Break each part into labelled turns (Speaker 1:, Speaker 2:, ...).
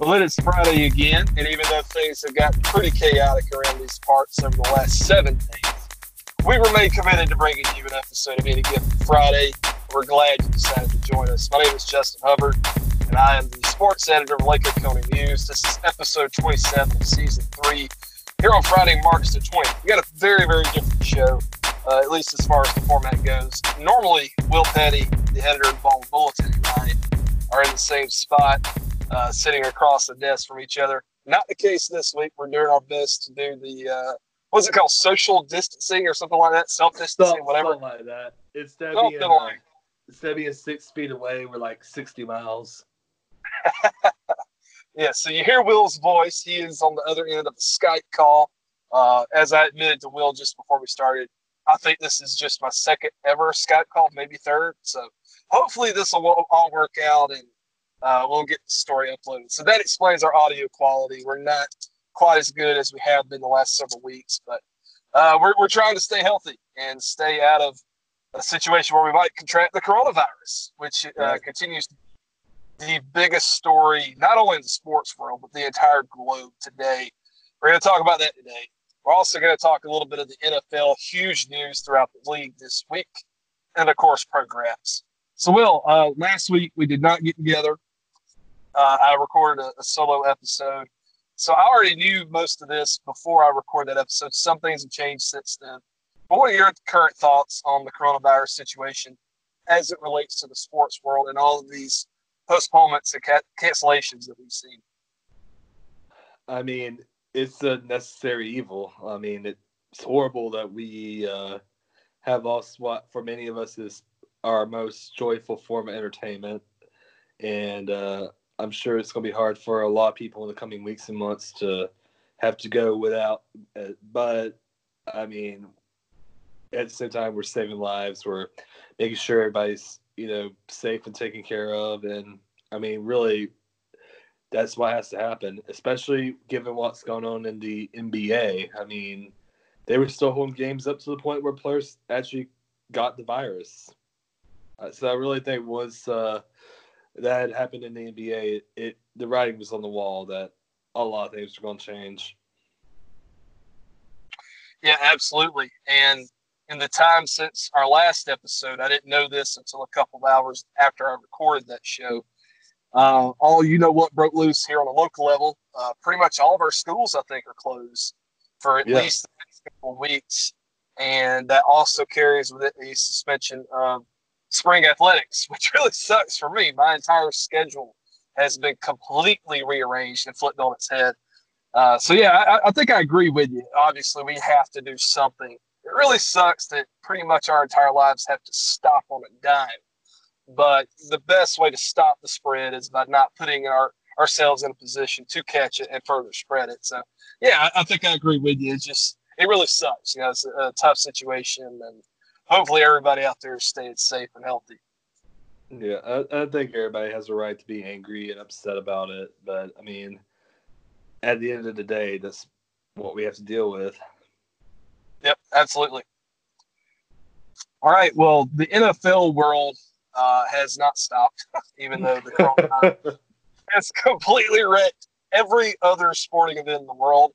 Speaker 1: Well, it is Friday again, and even though things have gotten pretty chaotic around these parts over the last seven days, we remain committed to bringing you an episode of Any Given Friday. We're glad you decided to join us. My name is Justin Hubbard, and I am the sports editor of Lakewood County News. This is episode 27 of season three. Here on Friday, March the 20th, we got a very, very different show, uh, at least as far as the format goes. Normally, Wil Petty, the editor of Ball Bulletin, and I are in the same spot uh, sitting across the desk from each other. Not the case this week. We're doing our best to do the uh, what's it called, social distancing or something like that, self distancing, whatever.
Speaker 2: Something like that.
Speaker 1: Something
Speaker 2: being, uh,
Speaker 1: like-
Speaker 2: instead of being six feet away, we're like 60 miles.
Speaker 1: Yeah, so you hear Will's voice. He is on the other end of the Skype call. Uh, as I admitted to Will just before we started, I think this is just my second ever Skype call, maybe third. So hopefully this will all work out and uh, we'll get the story uploaded. So that explains our audio quality. We're not quite as good as we have been the last several weeks, but uh, we're, we're trying to stay healthy and stay out of a situation where we might contract the coronavirus, which uh, continues to be the biggest story, not only in the sports world, but the entire globe today. We're going to talk about that today. We're also going to talk a little bit of the NFL, huge news throughout the league this week, and of course, programs. So, Will, uh, last week we did not get together. Uh, I recorded a, a solo episode. So, I already knew most of this before I recorded that episode. Some things have changed since then. But what are your current thoughts on the coronavirus situation as it relates to the sports world and all of these postponements and ca- cancellations that we've seen.
Speaker 2: I mean, it's a necessary evil. I mean, it's horrible that we uh, have lost what for many of us is our most joyful form of entertainment. And uh, I'm sure it's going to be hard for a lot of people in the coming weeks and months to have to go without. it. But I mean, at the same time, we're saving lives. We're making sure everybody's you know safe and taken care of. And I mean, really, that's what has to happen, especially given what's going on in the NBA. I mean, they were still holding games up to the point where players actually got the virus. Uh, so I really think once uh, that had happened in the NBA, it, it the writing was on the wall that a lot of things were going to change.
Speaker 1: Yeah, absolutely. And in the time since our last episode, I didn't know this until a couple of hours after I recorded that show. Uh, all you know what broke loose here on a local level. Uh, pretty much all of our schools, I think, are closed for at
Speaker 2: Yeah.
Speaker 1: least the next couple of weeks. And that also carries with it a suspension of spring athletics, which really sucks for me. My entire schedule has been completely rearranged and flipped on its head. Uh, so yeah, I, I think I agree with you. Obviously, we have to do something. It really sucks that pretty much our entire lives have to stop on a dime. But the best way to stop the spread is by not putting our ourselves in a position to catch it and further spread it. So yeah, I, I think I agree with you. It's just it really sucks. You know, it's a, a tough situation, and hopefully everybody out there staying safe and healthy.
Speaker 2: Yeah, I, I think everybody has a right to be angry and upset about it, but I mean, at the end of the day, that's what we have to deal with.
Speaker 1: Yep, absolutely. All right. Well, the NFL world uh, has not stopped, even though the coronavirus has completely wrecked every other sporting event in the world.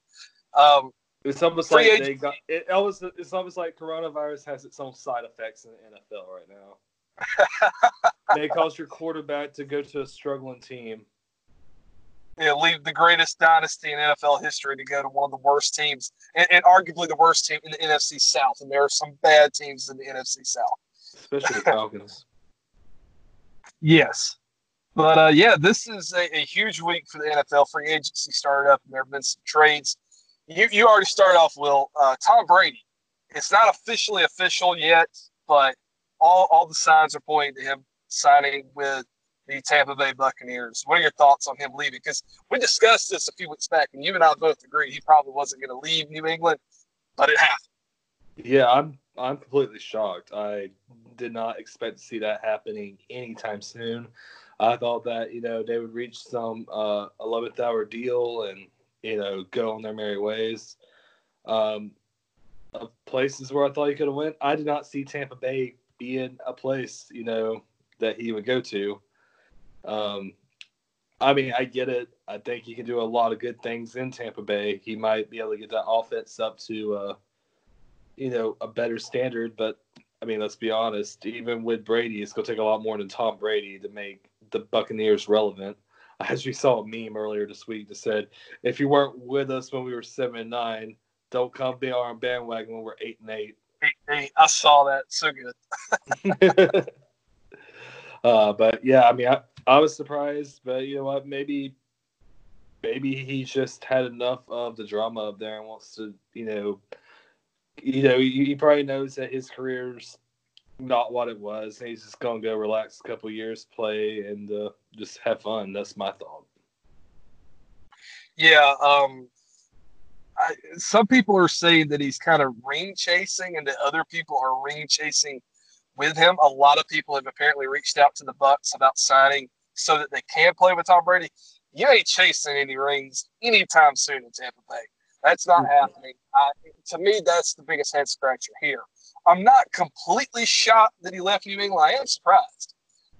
Speaker 1: Um,
Speaker 2: It's almost
Speaker 1: Free
Speaker 2: like they got it. Almost, it's almost like coronavirus has its own side effects in the NFL right now. they cause your quarterback to go to a struggling team.
Speaker 1: know, leave the greatest dynasty in NFL history to go to one of the worst teams, and, and arguably the worst team in the NFC South. And there are some bad teams in the NFC South.
Speaker 2: especially the Falcons.
Speaker 1: Yes. But uh, yeah, this is a, a huge week for the NFL. Free agency started up, and there have been some trades. You you already started off, Will. Uh, Tom Brady. It's not officially official yet, but all all the signs are pointing to him signing with the Tampa Bay Buccaneers. What are your thoughts on him leaving? Because we discussed this a few weeks back, and you and I both agreed he probably wasn't going to leave New England, but it happened.
Speaker 2: Yeah, I'm I'm completely shocked. I did not expect to see that happening anytime soon. I thought that you know they would reach some uh, 11th hour deal and you know go on their merry ways. Um, of places where I thought he could have went, I did not see Tampa Bay being a place you know that he would go to. Um, I mean, I get it. I think he can do a lot of good things in Tampa Bay. He might be able to get that offense up to, uh, you know, a better standard. But I mean, let's be honest. Even with Brady, it's going to take a lot more than Tom Brady to make the Buccaneers relevant. As we saw a meme earlier this week that said, "If you weren't with us when we were seven and nine, don't come be on bandwagon when we're eight and eight.
Speaker 1: Eight, eight. I saw that. So
Speaker 2: good. uh, but yeah, I mean, I, I was surprised, but you know what? Maybe, maybe he's just had enough of the drama up there and wants to, you know, you know, he, he probably knows that his career's not what it was. He's just gonna go relax a couple years, play, and uh, just have fun. That's my thought.
Speaker 1: Yeah, um, I, some people are saying that he's kind of ring chasing, and that other people are ring chasing with him. A lot of people have apparently reached out to the Bucs about signing so that they can play with Tom Brady. You ain't chasing any rings anytime soon in Tampa Bay. That's not mm-hmm. happening. I, to me, that's the biggest head scratcher here. I'm not completely shocked that he left New England. I am surprised.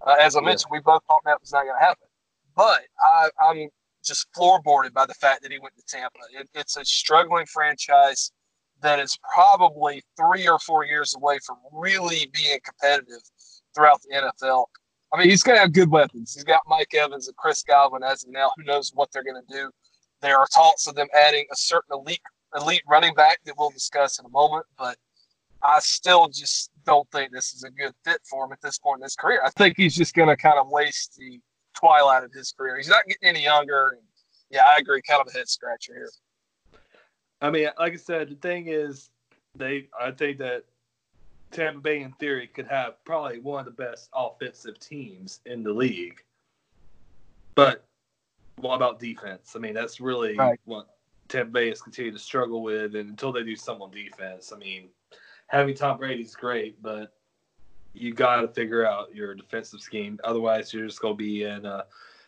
Speaker 1: Uh, as I mentioned, we both thought that was not going to happen. But I, I'm just floorboarded by the fact that he went to Tampa. It, it's a struggling franchise that is probably three or four years away from really being competitive throughout the NFL. I mean, he's going to have good weapons. He's got Mike Evans and Chris Godwin as of now. Who knows what they're going to do? There are talks of them adding a certain elite elite running back that we'll discuss in a moment, but I still just don't think this is a good fit for him at this point in his career. I think he's just going to kind of waste the twilight of his career. He's not getting any younger. Yeah, I agree. Kind of a head scratcher here.
Speaker 2: I mean, like I said, the thing is, they. I think that Tampa Bay, in theory, could have probably one of the best offensive teams in the league. But what about defense? I mean, that's really right. what Tampa Bay has continued to struggle with, and until they do something on defense, I mean, having Tom Brady's great, but you got to figure out your defensive scheme. Otherwise, you're just going to be in a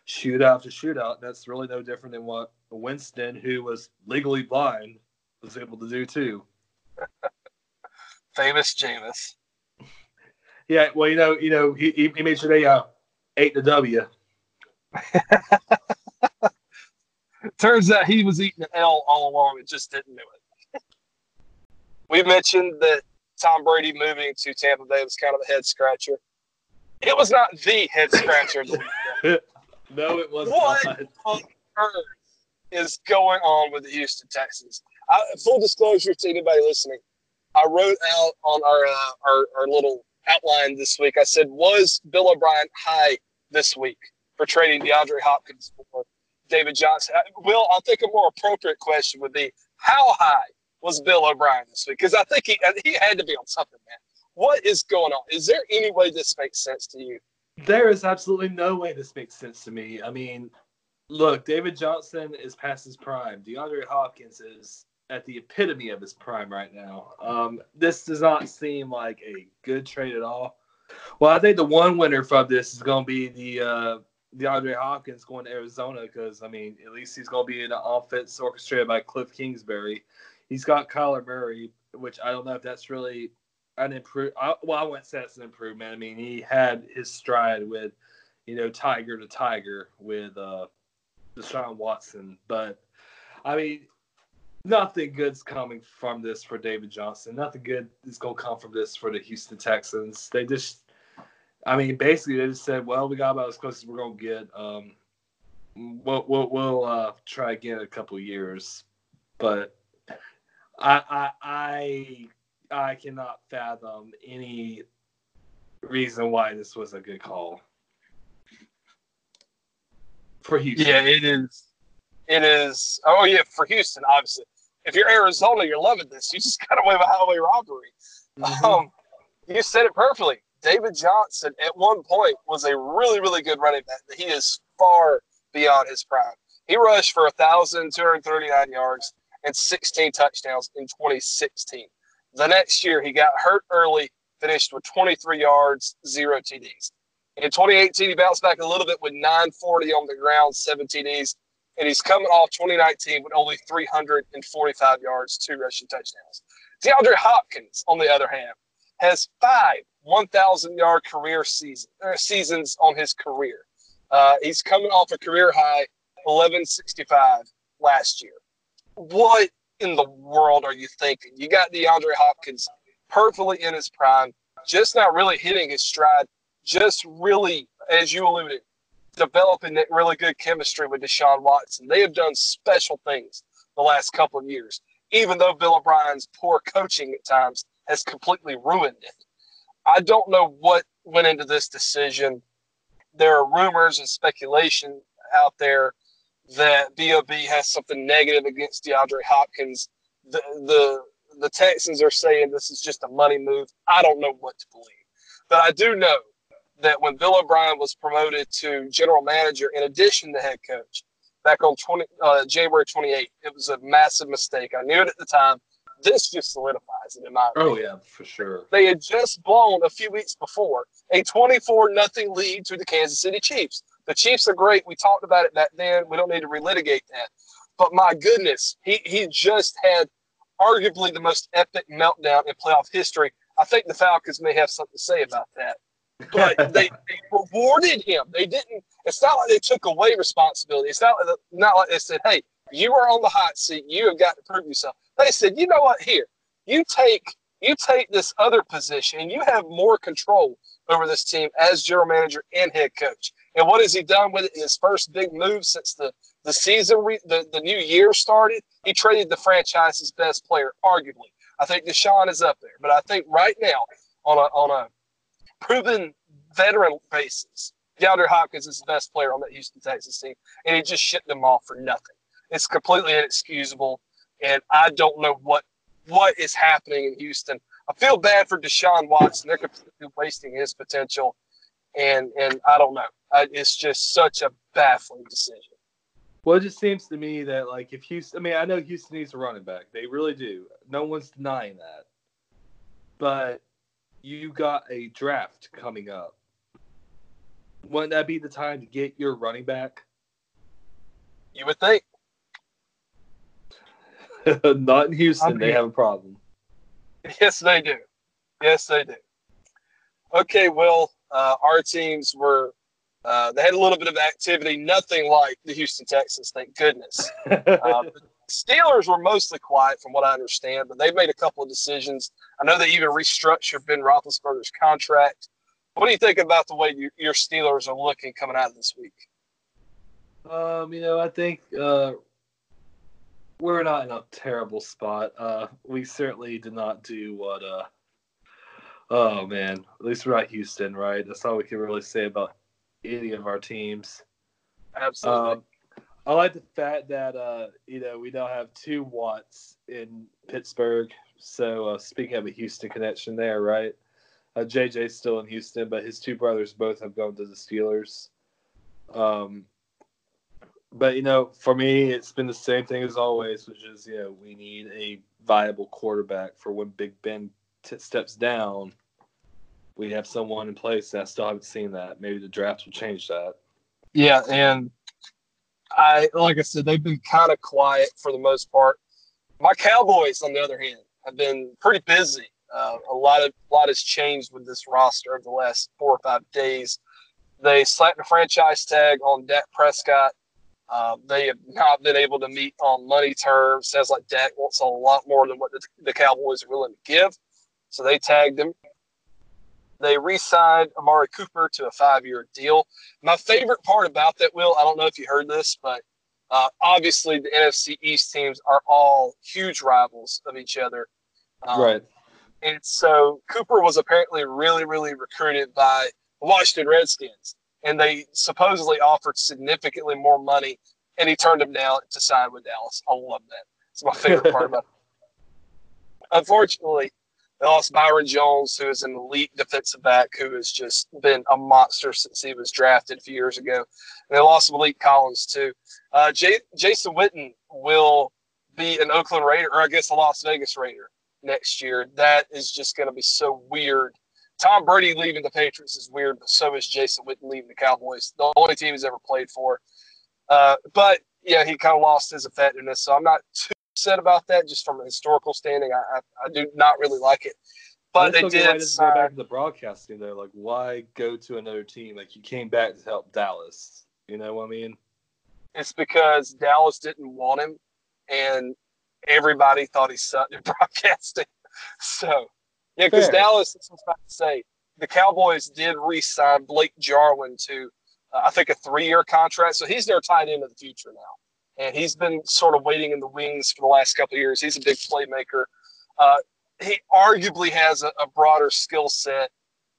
Speaker 2: shootout to shootout. That's really no different than what Winston, who was legally blind, was able to do too.
Speaker 1: Famous Jameis.
Speaker 2: Yeah, well, you know, you know, he he made sure they uh, ate the W.
Speaker 1: Turns out he was eating an L all along and just didn't know it. We mentioned that Tom Brady moving to Tampa Bay was kind of a head scratcher. It was not the head scratcher.
Speaker 2: no, it was what not.
Speaker 1: on earth is going on with the Houston Texans? I, full disclosure to anybody listening, I wrote out on our, uh, our our little outline this week. I said, "Was Bill O'Brien high this week for trading DeAndre Hopkins for David Johnson?" Will, I think a more appropriate question would be, "How high was Bill O'Brien this week? Because I think he he had to be on something, man. What is going on? Is there any way this makes sense to you?
Speaker 2: There is absolutely no way this makes sense to me. I mean, look, David Johnson is past his prime. DeAndre Hopkins is at the epitome of his prime right now. Um, this does not seem like a good trade at all. Well, I think the one winner from this is going to be the uh, DeAndre Hopkins going to Arizona because I mean, at least he's going to be in an offense orchestrated by Cliff Kingsbury he's got Kyler Murray, which I don't know if that's really an improve. Well, I wouldn't say it's an improvement. I mean, he had his stride with, you know, tiger to tiger with uh, Deshaun Watson, but I mean, nothing good's coming from this for David Johnson. Nothing good is gonna come from this for the Houston Texans. They just, I mean, basically they just said, well, we got about as close as we're gonna get. Um, we'll we'll, we'll uh, try again in a couple years, but I, I I I cannot fathom any reason why this was a good call for Houston.
Speaker 1: Yeah, it is. It is. Oh yeah, for Houston, obviously. If you're Arizona, you're loving this. You just got away with highway robbery. Mm-hmm. Um, you said it perfectly. David Johnson at one point was a really, really good running back. He is far beyond his prime. He rushed for 1,239 yards, and 16 touchdowns in 2016. The next year, he got hurt early, finished with 23 yards, zero TDs. In 2018, he bounced back a little bit with 940 on the ground, seven TDs, and he's coming off 2019 with only 345 yards, two rushing touchdowns. DeAndre Hopkins, on the other hand, has five 1,000 yard career season, er, seasons on his career. Uh, he's coming off a career high 1165 last year. What in the world are you thinking? You got DeAndre Hopkins perfectly in his prime, just not really hitting his stride, just really, as you alluded, developing that really good chemistry with Deshaun Watson. They have done special things the last couple of years, even though Bill O'Brien's poor coaching at times has completely ruined it. I don't know what went into this decision. There are rumors and speculation out there that Bob has something negative against DeAndre Hopkins. The the the Texans are saying this is just a money move. I don't know what to believe, but I do know that when Bill O'Brien was promoted to general manager in addition to head coach back on 20, uh, January 28th, it was a massive mistake. I knew it at the time. This just solidifies it in my
Speaker 2: oh, opinion. Oh yeah, for sure.
Speaker 1: They had just blown a few weeks before a 24 nothing lead to the Kansas City Chiefs. The Chiefs are great. We talked about it back then. We don't need to relitigate that. But my goodness, he he just had arguably the most epic meltdown in playoff history. I think the Falcons may have something to say about that. But they, they rewarded him. They didn't. It's not like they took away responsibility. It's not not like they said, "Hey, you are on the hot seat. You have got to prove yourself." They said, "You know what? Here, you take you take this other position, and you have more control over this team as general manager and head coach. And what has he done with it in his first big move since the the season, re- the, the new year started? He traded the franchise's best player, arguably. I think Deshaun is up there, but I think right now, on a on a proven veteran basis, DeAndre Hopkins is the best player on that Houston Texas team, and he just shipped them off for nothing. It's completely inexcusable, and I don't know what what is happening in Houston. I feel bad for Deshaun Watson. They're completely wasting his potential, and and I don't know. I, it's just such a baffling decision.
Speaker 2: Well, it just seems to me that like if Houston, I mean, I know Houston needs a running back. They really do. No one's denying that. But you got a draft coming up. Wouldn't that be the time to get your running back?
Speaker 1: You would think.
Speaker 2: Not in Houston. I mean, they have a problem.
Speaker 1: Yes, they do. Yes, they do. Okay, well, uh, our teams were. Uh, they had a little bit of activity, nothing like the Houston Texans, thank goodness. Uh, Steelers were mostly quiet, from what I understand, but they've made a couple of decisions. I know they even restructured Ben Roethlisberger's contract. What do you think about the way you, your Steelers are looking coming out of this week?
Speaker 2: Um, you know, I think uh, we're not in a terrible spot. Uh, we certainly did not do what. Oh man, at least we're not Houston, right? That's all we can really say about any of our teams.
Speaker 1: Absolutely. Um,
Speaker 2: I like the fact that uh, you know we now have two Watts in Pittsburgh. So uh, speaking of a Houston connection, there, right? Uh, JJ's still in Houston, but his two brothers both have gone to the Steelers. Um, but you know, for me, it's been the same thing as always, which is you know we need a viable quarterback for when Big Ben t- steps down. We have someone in place. I still haven't seen that. Maybe the draft will change that.
Speaker 1: Yeah, and I like I said, they've been kind of quiet for the most part. My Cowboys, on the other hand, have been pretty busy. Uh, a lot of a lot has changed with this roster over the last four or five days. They slapped a franchise tag on Dak Prescott. Uh, they have not been able to meet on money terms. Sounds like Dak wants a lot more than what the, the Cowboys are willing to give. So they tagged him. They re signed Amari Cooper to a five year deal. My favorite part about that, Will, I don't know if you heard this, but uh, obviously the NFC East teams are all huge rivals of each other.
Speaker 2: Um, right.
Speaker 1: And so Cooper was apparently really, really recruited by the Washington Redskins and they supposedly offered significantly more money, and he turned them down to sign with Dallas. I love that. It's my favorite part about it. Unfortunately, they lost Byron Jones, who is an elite defensive back who has just been a monster since he was drafted a few years ago. And they lost Maliek Collins, too. Uh, J- Jason Witten will be an Oakland Raider, or I guess a Las Vegas Raider next year. That is just going to be so weird Tom Brady leaving the Patriots is weird, but so is Jason Witten leaving the Cowboys. The only team he's ever played for. Uh, but yeah, he kind of lost his effectiveness. So I'm not upset about that, just from a historical standing. I, I, I do not really like it. But they
Speaker 2: Why
Speaker 1: did
Speaker 2: go back to the broadcasting though. Like, why go to another team? Like, you came back to help Dallas. You know what I mean?
Speaker 1: it's because Dallas didn't want him, and everybody thought he sucked at broadcasting. So, yeah, because Dallas, that's what I was about to say, the Cowboys did re-sign Blake Jarwin to, uh, I think, a three-year contract. So he's their tight end of the future now, and he's been sort of waiting in the wings for the last couple of years. He's a big playmaker. Uh, he arguably has a, a broader skill set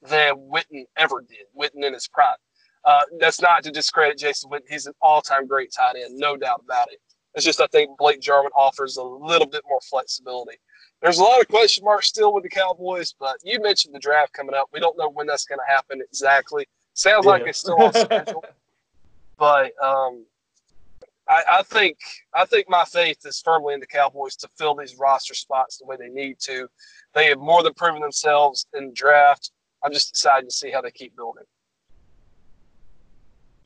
Speaker 1: than Witten ever did. Witten in his prime. Uh, that's not to discredit Jason Witten. He's an all-time great tight end, no doubt about it. It's just I think Blake Jarwin offers a little bit more flexibility. There's a lot of question marks still with the Cowboys, but you mentioned the draft coming up. We don't know when that's going to happen exactly. Sounds like it's still on schedule, but um, I, I think I think my faith is firmly in the Cowboys to fill these roster spots the way they need to. They have more than proven themselves in the draft. I'm just excited to see how they keep building.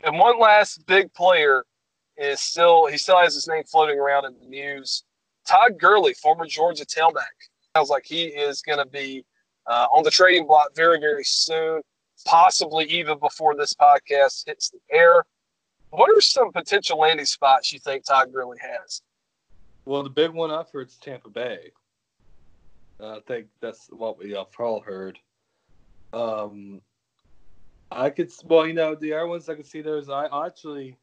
Speaker 1: And one last big player is still he still has his name floating around in the news. Todd Gurley, former Georgia tailback, sounds like he is going to be uh, on the trading block very very soon, possibly even before this podcast hits the air. What are some potential landing spots you think Todd Gurley has?
Speaker 2: Well, the big one I've heard is Tampa Bay. I think that's what we have all heard. Um, I could, well, you know, the other ones I could see those. I actually,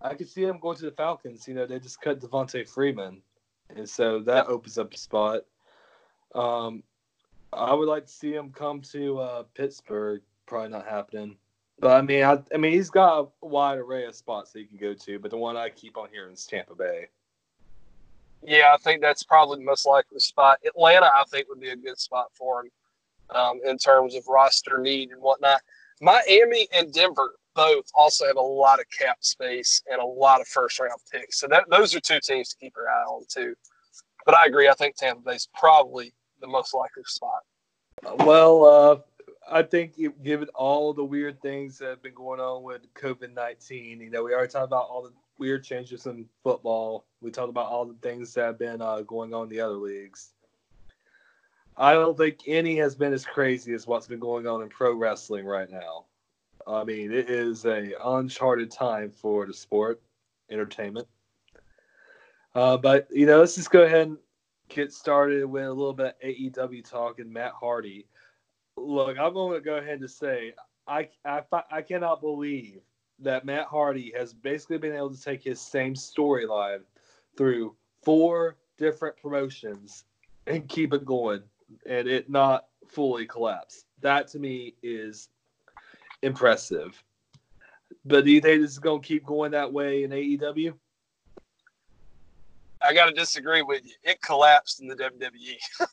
Speaker 2: I could see them going to the Falcons. You know, they just cut Devonta Freeman, and so that opens up a spot. Um, I would like to see him come to uh, Pittsburgh. Probably not happening. But I mean, I, I mean, he's got a wide array of spots that he can go to. But the one I keep on hearing is Tampa Bay.
Speaker 1: Yeah, I think that's probably the most likely spot. Atlanta, I think, would be a good spot for him um, in terms of roster need and whatnot. Miami and Denver both also have a lot of cap space and a lot of first round picks. So that, those are two teams to keep your eye on, too. But I agree. I think Tampa Bay's probably the most likely spot.
Speaker 2: Well, uh, I think given all the weird things that have been going on with COVID nineteen, you know, we already talked about all the weird changes in football. We talked about all the things that have been uh, going on in the other leagues. I don't think any has been as crazy as what's been going on in pro wrestling right now. I mean, it is a uncharted time for the sport, entertainment. Uh, but you know, let's just go ahead and get started with a little bit of AEW talk and Matt Hardy. Look, I'm going to go ahead and say I, I, I cannot believe that Matt Hardy has basically been able to take his same storyline through four different promotions and keep it going and it not fully collapse. That to me is impressive. But do you think this is going to keep going that way in AEW?
Speaker 1: I got to disagree with you. It collapsed in the WWE.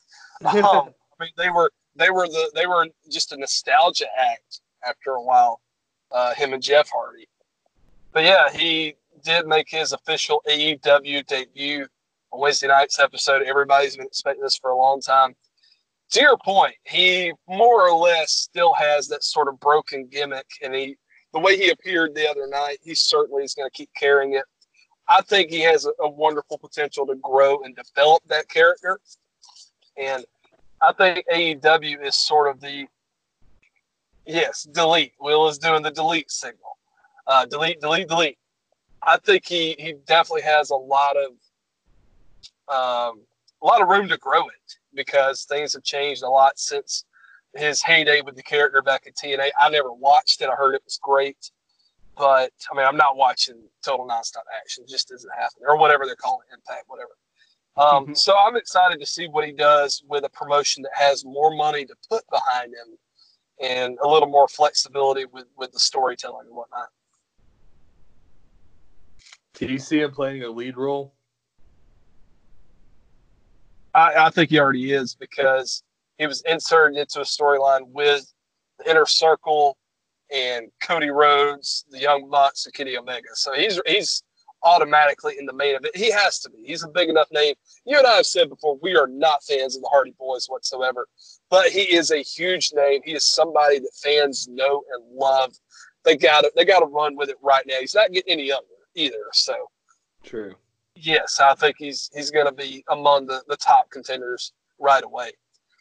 Speaker 1: um, I mean, they were they were the they were just a nostalgia act after a while. Uh, him and Jeff Hardy, but yeah, he did make his official AEW debut on Wednesday night's episode. Everybody's been expecting this for a long time. To your point, he more or less still has that sort of broken gimmick, and he the way he appeared the other night, he certainly is going to keep carrying it. I think he has a, a wonderful potential to grow and develop that character. And I think AEW is sort of the yes, delete. Will is doing the delete signal. Uh, delete, delete, delete. I think he he definitely has a lot of um, a lot of room to grow it because things have changed a lot since his heyday with the character back at TNA. I never watched it. I heard it was great. But I mean, I'm not watching Total Nonstop Action. It just doesn't happen, or whatever they're calling Impact, whatever. Um,
Speaker 2: Mhm.
Speaker 1: so I'm excited to see what he does with a promotion that has more money to put behind him and a little more flexibility with with the storytelling and whatnot.
Speaker 2: Do you see him playing a lead role?
Speaker 1: I, I think he already is because he was inserted into a storyline with the Inner Circle and Cody Rhodes, the Young Bucks, and Kenny Omega. So he's he's automatically in the main event. He has to be. He's a big enough name. You and I have said before we are not fans of the Hardy Boys whatsoever, but he is a huge name. He is somebody that fans know and love. They got to they got to run with it right now. He's not getting any younger either. So
Speaker 2: True.
Speaker 1: yes, I think he's he's going to be among the, the top contenders right away.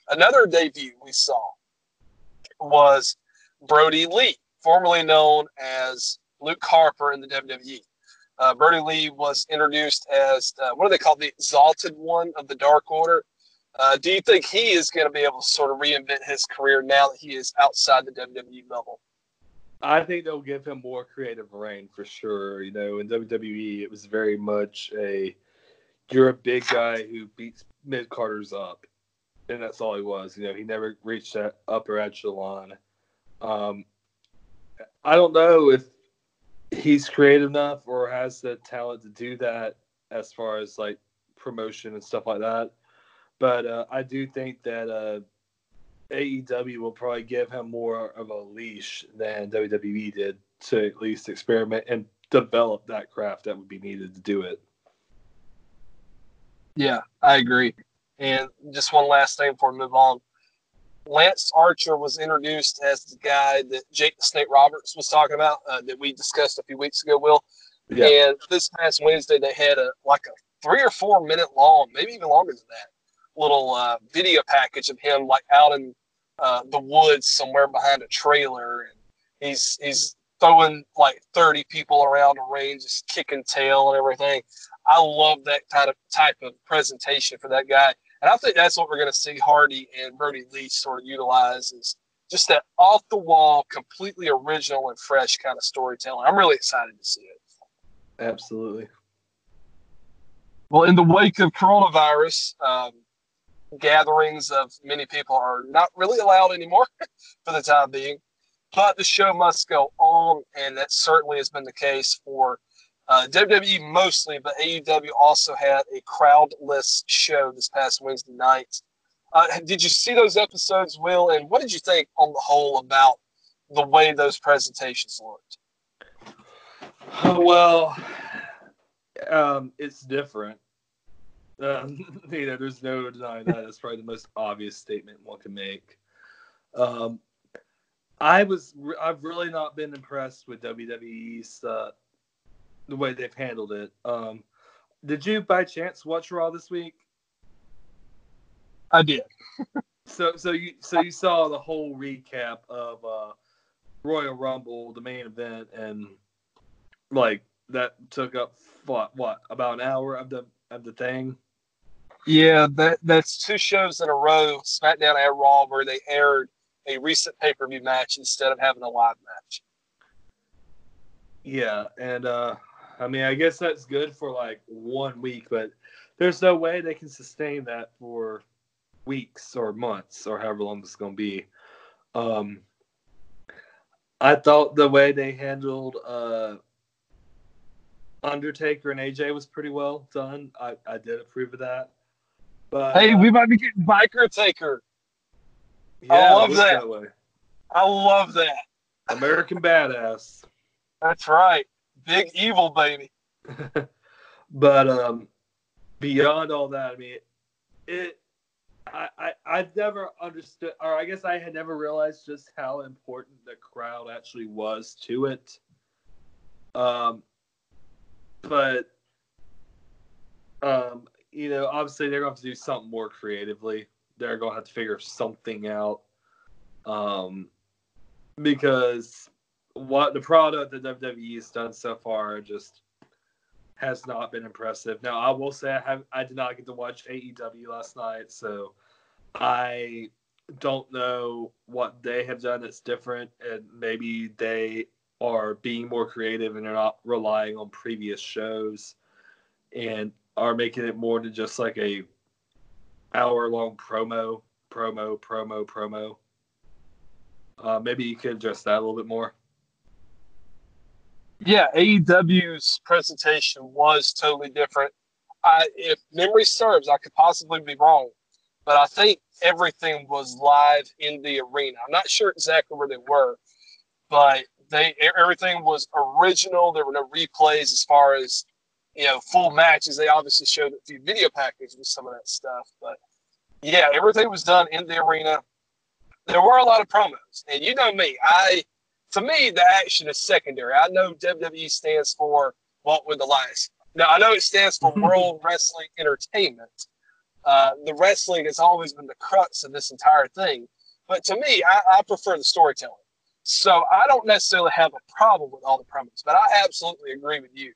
Speaker 1: Another debut we saw was Brodie Lee, formerly known as Luke Harper in the WWE. Uh, Brodie Lee was introduced as uh, what do they call the exalted one of the Dark Order. Uh, do you think he is going to be able to sort of reinvent his career now that he is outside the WWE level?
Speaker 2: I think they'll give him more creative rein for sure. You know, in WWE, it was very much a you're a big guy who beats mid carders up, and that's all he was. You know, he never reached that upper echelon. Um, I don't know if he's creative enough or has the talent to do that as far as like promotion and stuff like that. But uh, I do think that uh, AEW will probably give him more of a leash than WWE did to at least experiment and develop that craft that would be needed to do it.
Speaker 1: Yeah, I agree. And just one last thing before we move on. Lance Archer was introduced as the guy that Jake the Snake Roberts was talking about uh, that we discussed a few weeks ago, Will. Yeah. And this past Wednesday, they had a like a three or four minute long, maybe even longer than that, little uh, video package of him like out in uh, the woods somewhere behind a trailer, and he's he's throwing like 30 people around the ring, just kicking tail and everything. I love that kind of type of presentation for that guy. And I think that's what we're going to see Hardy and Brodie Lee sort of utilize is just that off the wall, completely original and fresh kind of storytelling. I'm really excited to see it.
Speaker 2: Absolutely.
Speaker 1: Well, in the wake of coronavirus, um, gatherings of many people are not really allowed anymore for the time being. But the show must go on, and that certainly has been the case for uh, WWE mostly, but AEW also had a crowdless show this past Wednesday night. Uh, did you see those episodes, Will? And what did you think on the whole about the way those presentations looked?
Speaker 2: Well, um, it's different. Um, you know, there's no denying that. That's probably the most obvious statement one can make. Um, I was, I've really not been impressed with WWE's uh, the way they've handled it. Um, did you by chance watch Raw this week?
Speaker 1: I did.
Speaker 2: so, so you, so you saw the whole recap of uh, Royal Rumble, the main event, and like that took up what, what about an hour of the of the thing.
Speaker 1: Yeah, that that's two shows in a row, SmackDown and Raw, where they aired a recent pay per view match instead of having a live match.
Speaker 2: Yeah, and uh, I mean, I guess that's good for like one week, but there's no way they can sustain that for weeks or months or however long it's going to be. Um, I thought the way they handled uh, Undertaker and AJ was pretty well done. I, I did approve of that.
Speaker 1: But hey, uh, we might be getting biker taker.
Speaker 2: Yeah, I love that. that
Speaker 1: I love that.
Speaker 2: American badass.
Speaker 1: That's right. Big evil baby.
Speaker 2: but um beyond all that, I mean it I, I I never understood or I guess I had never realized just how important the crowd actually was to it. Um but um you know, obviously they're going to have to do something more creatively. They're going to have to figure something out. Um, because what the product that WWE has done so far just has not been impressive. Now, I will say I have I did not get to watch AEW last night, so I don't know what they have done that's different, and maybe they are being more creative and they're not relying on previous shows. And are making it more than just like a hour long promo, promo, promo, promo. Uh, maybe you could address that a little bit more.
Speaker 1: Yeah, AEW's presentation was totally different. I, if memory serves, I could possibly be wrong, but I think everything was live in the arena. I'm not sure exactly where they were, but they everything was original. There were no replays as far as you know, full matches. They obviously showed a few video packages with some of that stuff, but yeah, everything was done in the arena. There were a lot of promos, and you know me, I to me the action is secondary. I know WWE stands for Walk with Elias. Now I know it stands for World Wrestling Entertainment, Uh, the wrestling has always been the crux of this entire thing. But to me, I, I prefer the storytelling. So I don't necessarily have a problem with all the promos, but I absolutely agree with you.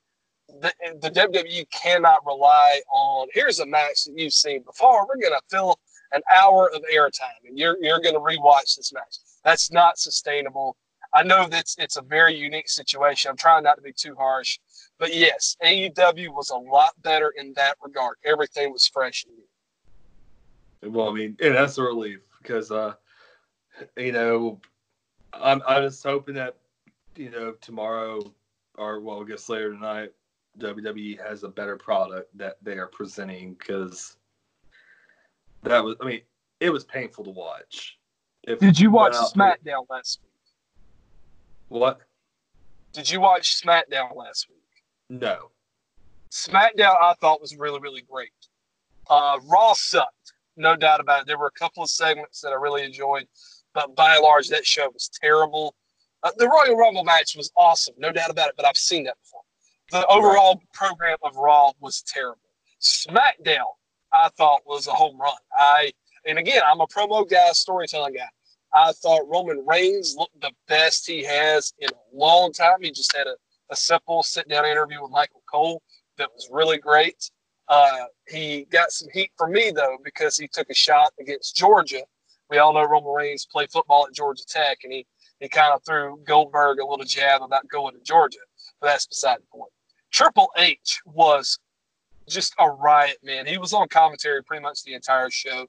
Speaker 1: The, the WWE cannot rely on here's a match that you've seen before. We're going to fill an hour of airtime, and you're you're going to rewatch this match. That's not sustainable. I know that it's a very unique situation. I'm trying not to be too harsh, but yes, AEW was a lot better in that regard. Everything was fresh and
Speaker 2: new. Well, I mean, that's a relief because, uh, you know, I'm I'm just hoping that you know tomorrow or well, I guess later tonight, WWE has a better product that they are presenting because that was I mean it was painful to watch.
Speaker 1: If Did you watch SmackDown last week?
Speaker 2: What?
Speaker 1: Did you watch SmackDown last week?
Speaker 2: No.
Speaker 1: SmackDown I thought was really really great. Uh, Raw sucked, no doubt about it. There were a couple of segments that I really enjoyed. But by and large, that show was terrible. Uh, the Royal Rumble match was awesome, no doubt about it, but I've seen that before. The overall right. program of Raw was terrible. SmackDown, I thought was a home run. I and again, I'm a promo guy, storytelling guy. I thought Roman Reigns looked the best he has in a long time. He just had a, a simple sit down interview with Michael Cole that was really great. Uh, he got some heat for me though because he took a shot against Georgia we all know Roman Reigns played football at Georgia Tech, and he, he kind of threw Goldberg a little jab about going to Georgia, but that's beside the point. Triple H was just a riot, man. He was on commentary pretty much the entire show.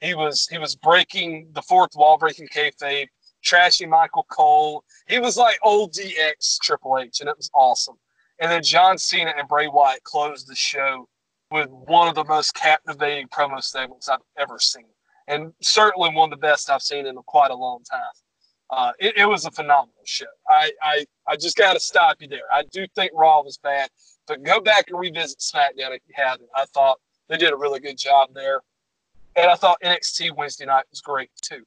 Speaker 1: He was he was breaking the fourth wall, breaking kayfabe, trashing Michael Cole. He was like old DX Triple H, and it was awesome. And then John Cena and Bray Wyatt closed the show with one of the most captivating promo segments I've ever seen and certainly one of the best I've seen in quite a long time. Uh, it, it, was a phenomenal show. I, I, I just got to stop you there. I do think Raw was bad, but go back and revisit SmackDown if you haven't. I thought they did a really good job there. And I thought NXT Wednesday night was great too.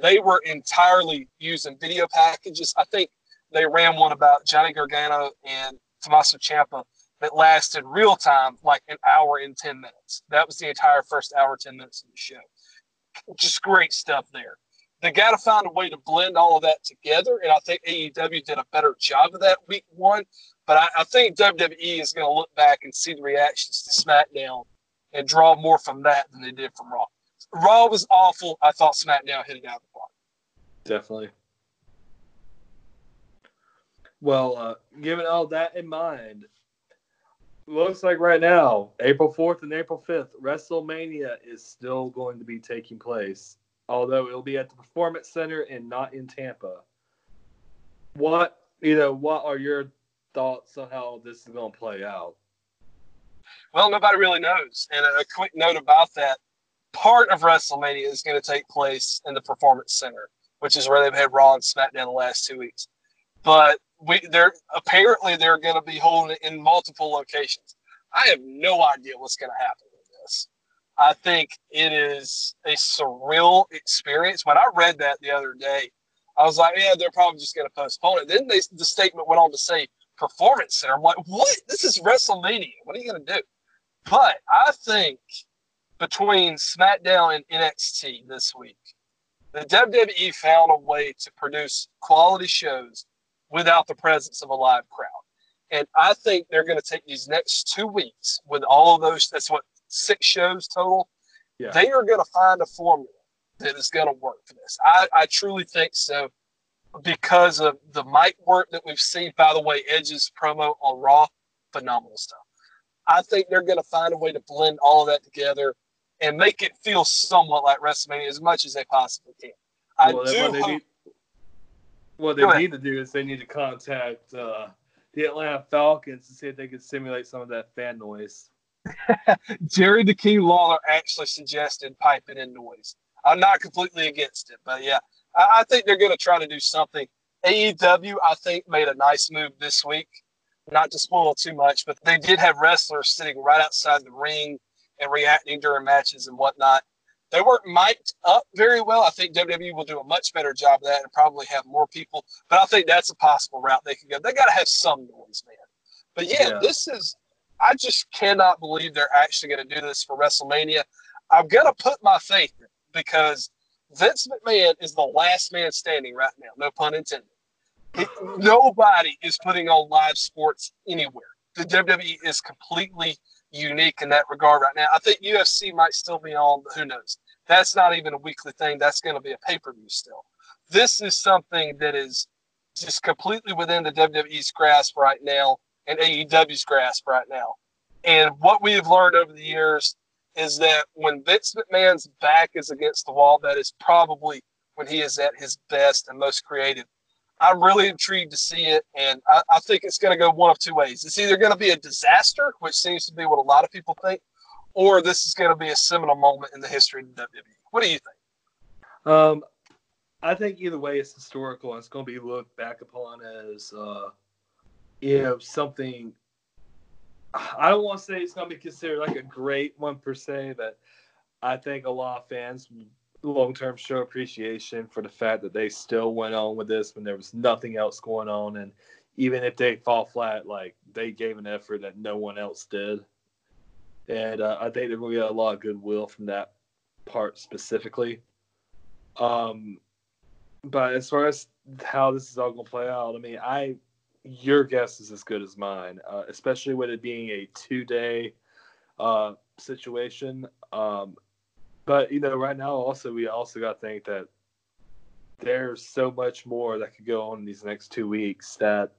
Speaker 1: They were entirely using video packages. I think they ran one about Johnny Gargano and Tommaso Ciampa that lasted real time, like an hour and 10 minutes. That was the entire first hour, 10 minutes of the show just great stuff there. They got to find a way to blend all of that together, and I think AEW did a better job of that week one. But I, I think WWE is going to look back and see the reactions to SmackDown and draw more from that than they did from Raw. Raw was awful. I thought SmackDown hit it out of the park.
Speaker 2: Definitely. Well, uh, given all that in mind, looks like right now, April 4th and April 5th, WrestleMania is still going to be taking place, although it'll be at the Performance Center and not in Tampa. What, you know, what are your thoughts on how this is going to play out?
Speaker 1: Well, nobody really knows. And a quick note about that part of WrestleMania is going to take place in the Performance Center, which is where they've had Raw and SmackDown the last two weeks. But we they're apparently they're going to be holding it in multiple locations. I have no idea what's going to happen with this. I think it is a surreal experience. When I read that the other day, I was like, yeah, they're probably just going to postpone it. Then they, the statement went on to say performance center. I'm like, what? This is WrestleMania. What are you going to do? But I think between SmackDown and NXT this week, the WWE found a way to produce quality shows without the presence of a live crowd. And I think they're going to take these next two weeks with all of those. That's what six shows total. Yeah. They are going to find a formula that is going to work for this. I, I truly think so because of the mic work that we've seen. By the way, Edge's promo on Raw, phenomenal stuff. I think they're going to find a way to blend all of that together and make it feel somewhat like WrestleMania as much as they possibly can. I well, do hope,
Speaker 2: what they need to do is they need to contact uh, the Atlanta Falcons to see if they can simulate some of that fan noise.
Speaker 1: Jerry the King Lawler actually suggested piping in noise. I'm not completely against it, but yeah, I, I think they're going to try to do something. AEW, I think, made a nice move this week. Not to spoil too much, but they did have wrestlers sitting right outside the ring and reacting during matches and whatnot. They weren't mic'd up very well. I think WWE will do a much better job of that and probably have more people. But I think that's a possible route they can go. They got to have some noise, man. But yeah, yeah, this is. I just cannot believe they're actually going to do this for WrestleMania. I'm going to put my faith in because Vince McMahon is the last man standing right now. No pun intended. Nobody is putting on live sports anywhere. The WWE is completely unique in that regard right now. I think UFC might still be on, who knows? That's not even a weekly thing. That's going to be a pay per view still. This is something that is just completely within the WWE's grasp right now and AEW's grasp right now. And what we have learned over the years is that when Vince McMahon's back is against the wall, that is probably when he is at his best and most creative. I'm really intrigued to see it, and I, I think it's going to go one of two ways. It's either going to be a disaster, which seems to be what a lot of people think, or this is going to be a seminal moment in the history of WWE. What do you think?
Speaker 2: Um, I think either way, it's historical, and it's going to be looked back upon as, uh, know, something. I don't want to say it's going to be considered like a great one per se, but I think a lot of fans long term show appreciation for the fact that they still went on with this when there was nothing else going on. And even if they fall flat, like they gave an effort that no one else did. And uh, I think going to get a lot of goodwill from that part specifically. Um, but as far as how this is all going to play out, I mean, I your guess is as good as mine, uh, especially with it being a two day uh, situation. Um, but you know, right now also we also got to think that there's so much more that could go on in these next two weeks that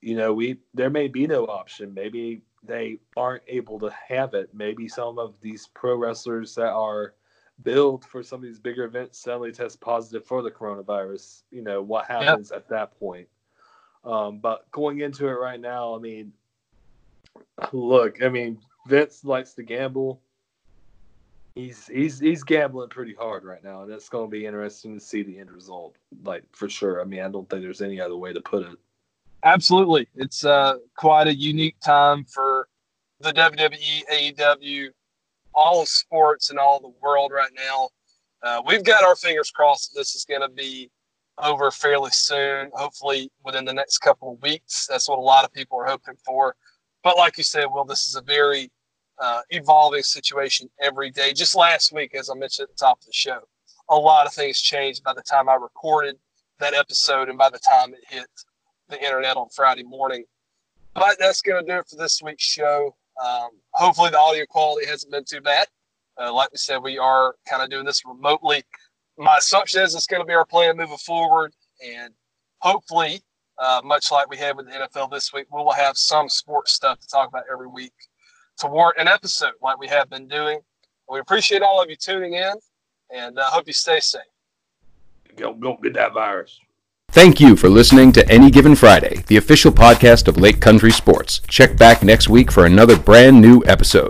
Speaker 2: you know we there may be no option. Maybe they aren't able to have it. Maybe some of these pro wrestlers that are billed for some of these bigger events suddenly test positive for the coronavirus. You know what happens yep. at that point. Um, but going into it right now, I mean, look, I mean, Vince likes to gamble he's he's he's gambling pretty hard right now, and it's going to be interesting to see the end result. Like for sure. I mean, I don't think there's any other way to put it.
Speaker 1: Absolutely, it's uh, quite a unique time for the WWE, AEW, all of sports, and all the world right now. Uh, we've got our fingers crossed this is going to be over fairly soon. Hopefully, within the next couple of weeks. That's what a lot of people are hoping for. But like you said, Wil, this is a very uh, evolving situation every day. Just last week, as I mentioned at the top of the show, a lot of things changed by the time I recorded that episode and by the time it hit the internet on Friday morning. But that's going to do it for this week's show. Um, hopefully, the audio quality hasn't been too bad. Uh, like we said, we are kind of doing this remotely. My assumption is it's going to be our plan moving forward, and hopefully, uh, much like we had with the NFL this week, we will have some sports stuff to talk about every week to warrant an episode like we have been doing. We appreciate all of you tuning in and uh, hope you stay safe.
Speaker 2: Don't, don't get that virus.
Speaker 3: Thank you for listening to Any Given Friday, the official podcast of Lake Country Sports. Check back next week for another brand new episode.